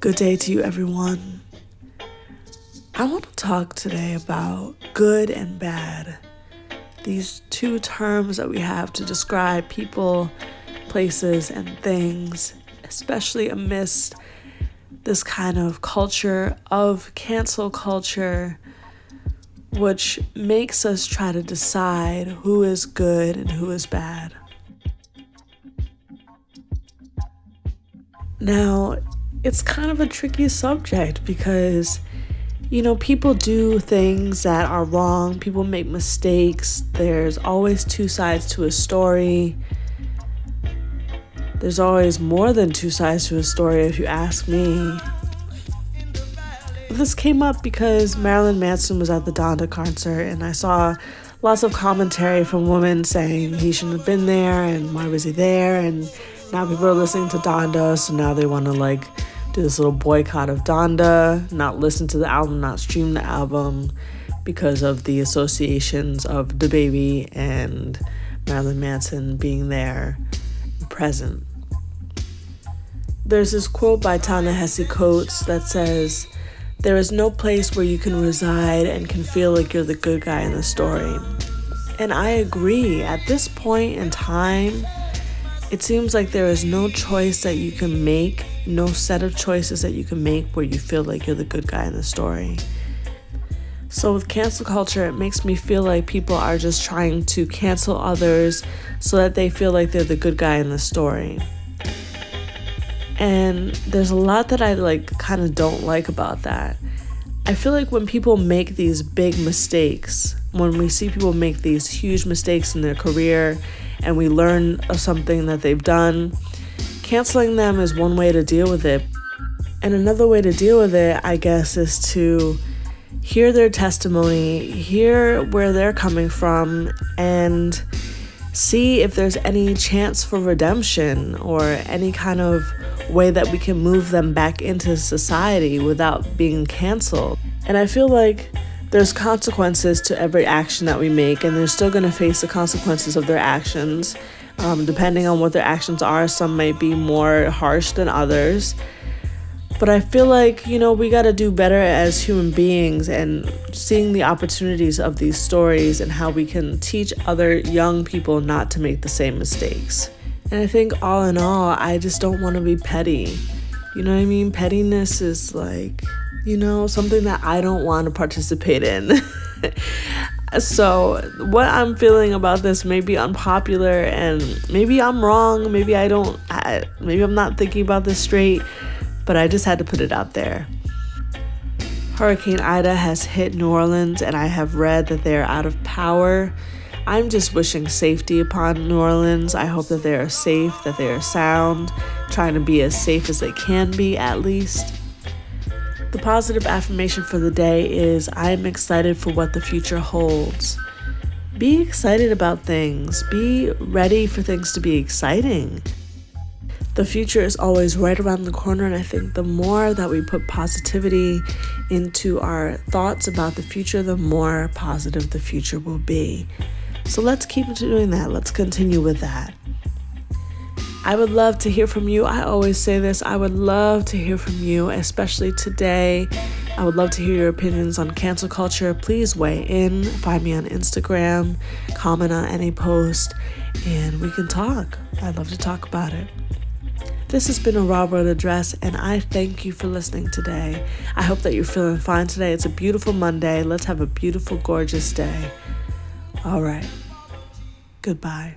Good day to you, everyone. I want to talk today about good and bad. These two terms that we have to describe people, places, and things, especially amidst this kind of culture of cancel culture, which makes us try to decide who is good and who is bad. Now, it's kind of a tricky subject because, you know, people do things that are wrong, people make mistakes. There's always two sides to a story. There's always more than two sides to a story, if you ask me. This came up because Marilyn Manson was at the Donda concert, and I saw lots of commentary from women saying he shouldn't have been there, and why was he there, and now people are listening to Donda, so now they want to like do this little boycott of Donda, not listen to the album, not stream the album because of the associations of DaBaby and Marilyn Manson being there present. There's this quote by Ta-Nehisi Coates that says, There is no place where you can reside and can feel like you're the good guy in the story. And I agree. At this point in time, it seems like there is no choice that you can make, no set of choices that you can make where you feel like you're the good guy in the story. So, with cancel culture, it makes me feel like people are just trying to cancel others so that they feel like they're the good guy in the story. And there's a lot that I like kind of don't like about that. I feel like when people make these big mistakes, when we see people make these huge mistakes in their career and we learn of something that they've done, canceling them is one way to deal with it. And another way to deal with it, I guess, is to hear their testimony, hear where they're coming from, and see if there's any chance for redemption or any kind of way that we can move them back into society without being canceled. And I feel like there's consequences to every action that we make, and they're still going to face the consequences of their actions. Um, depending on what their actions are, some might be more harsh than others. But I feel like, you know, we got to do better as human beings and seeing the opportunities of these stories and how we can teach other young people not to make the same mistakes. And I think, all in all, I just don't want to be petty. You know what I mean? Pettiness is like, you know, something that I don't want to participate in. so, what I'm feeling about this may be unpopular, and maybe I'm wrong. Maybe I don't, I, maybe I'm not thinking about this straight but I just had to put it out there. Hurricane Ida has hit New Orleans, and I have read that they are out of power. I'm just wishing safety upon New Orleans. I hope that they are safe, that they are sound, trying to be as safe as they can be at least. The positive affirmation for the day is I am excited for what the future holds. Be excited about things, be ready for things to be exciting the future is always right around the corner. And I think the more that we put positivity into our thoughts about the future, the more positive the future will be. So let's keep doing that. Let's continue with that. I would love to hear from you. I always say this I would love to hear from you, especially today. I would love to hear your opinions on cancel culture. Please weigh in. Find me on Instagram, comment on any post, and we can talk. I'd love to talk about it. This has been a Raw World Address, and I thank you for listening today. I hope that you're feeling fine today. It's a beautiful Monday. Let's have a beautiful, gorgeous day. All right. Goodbye.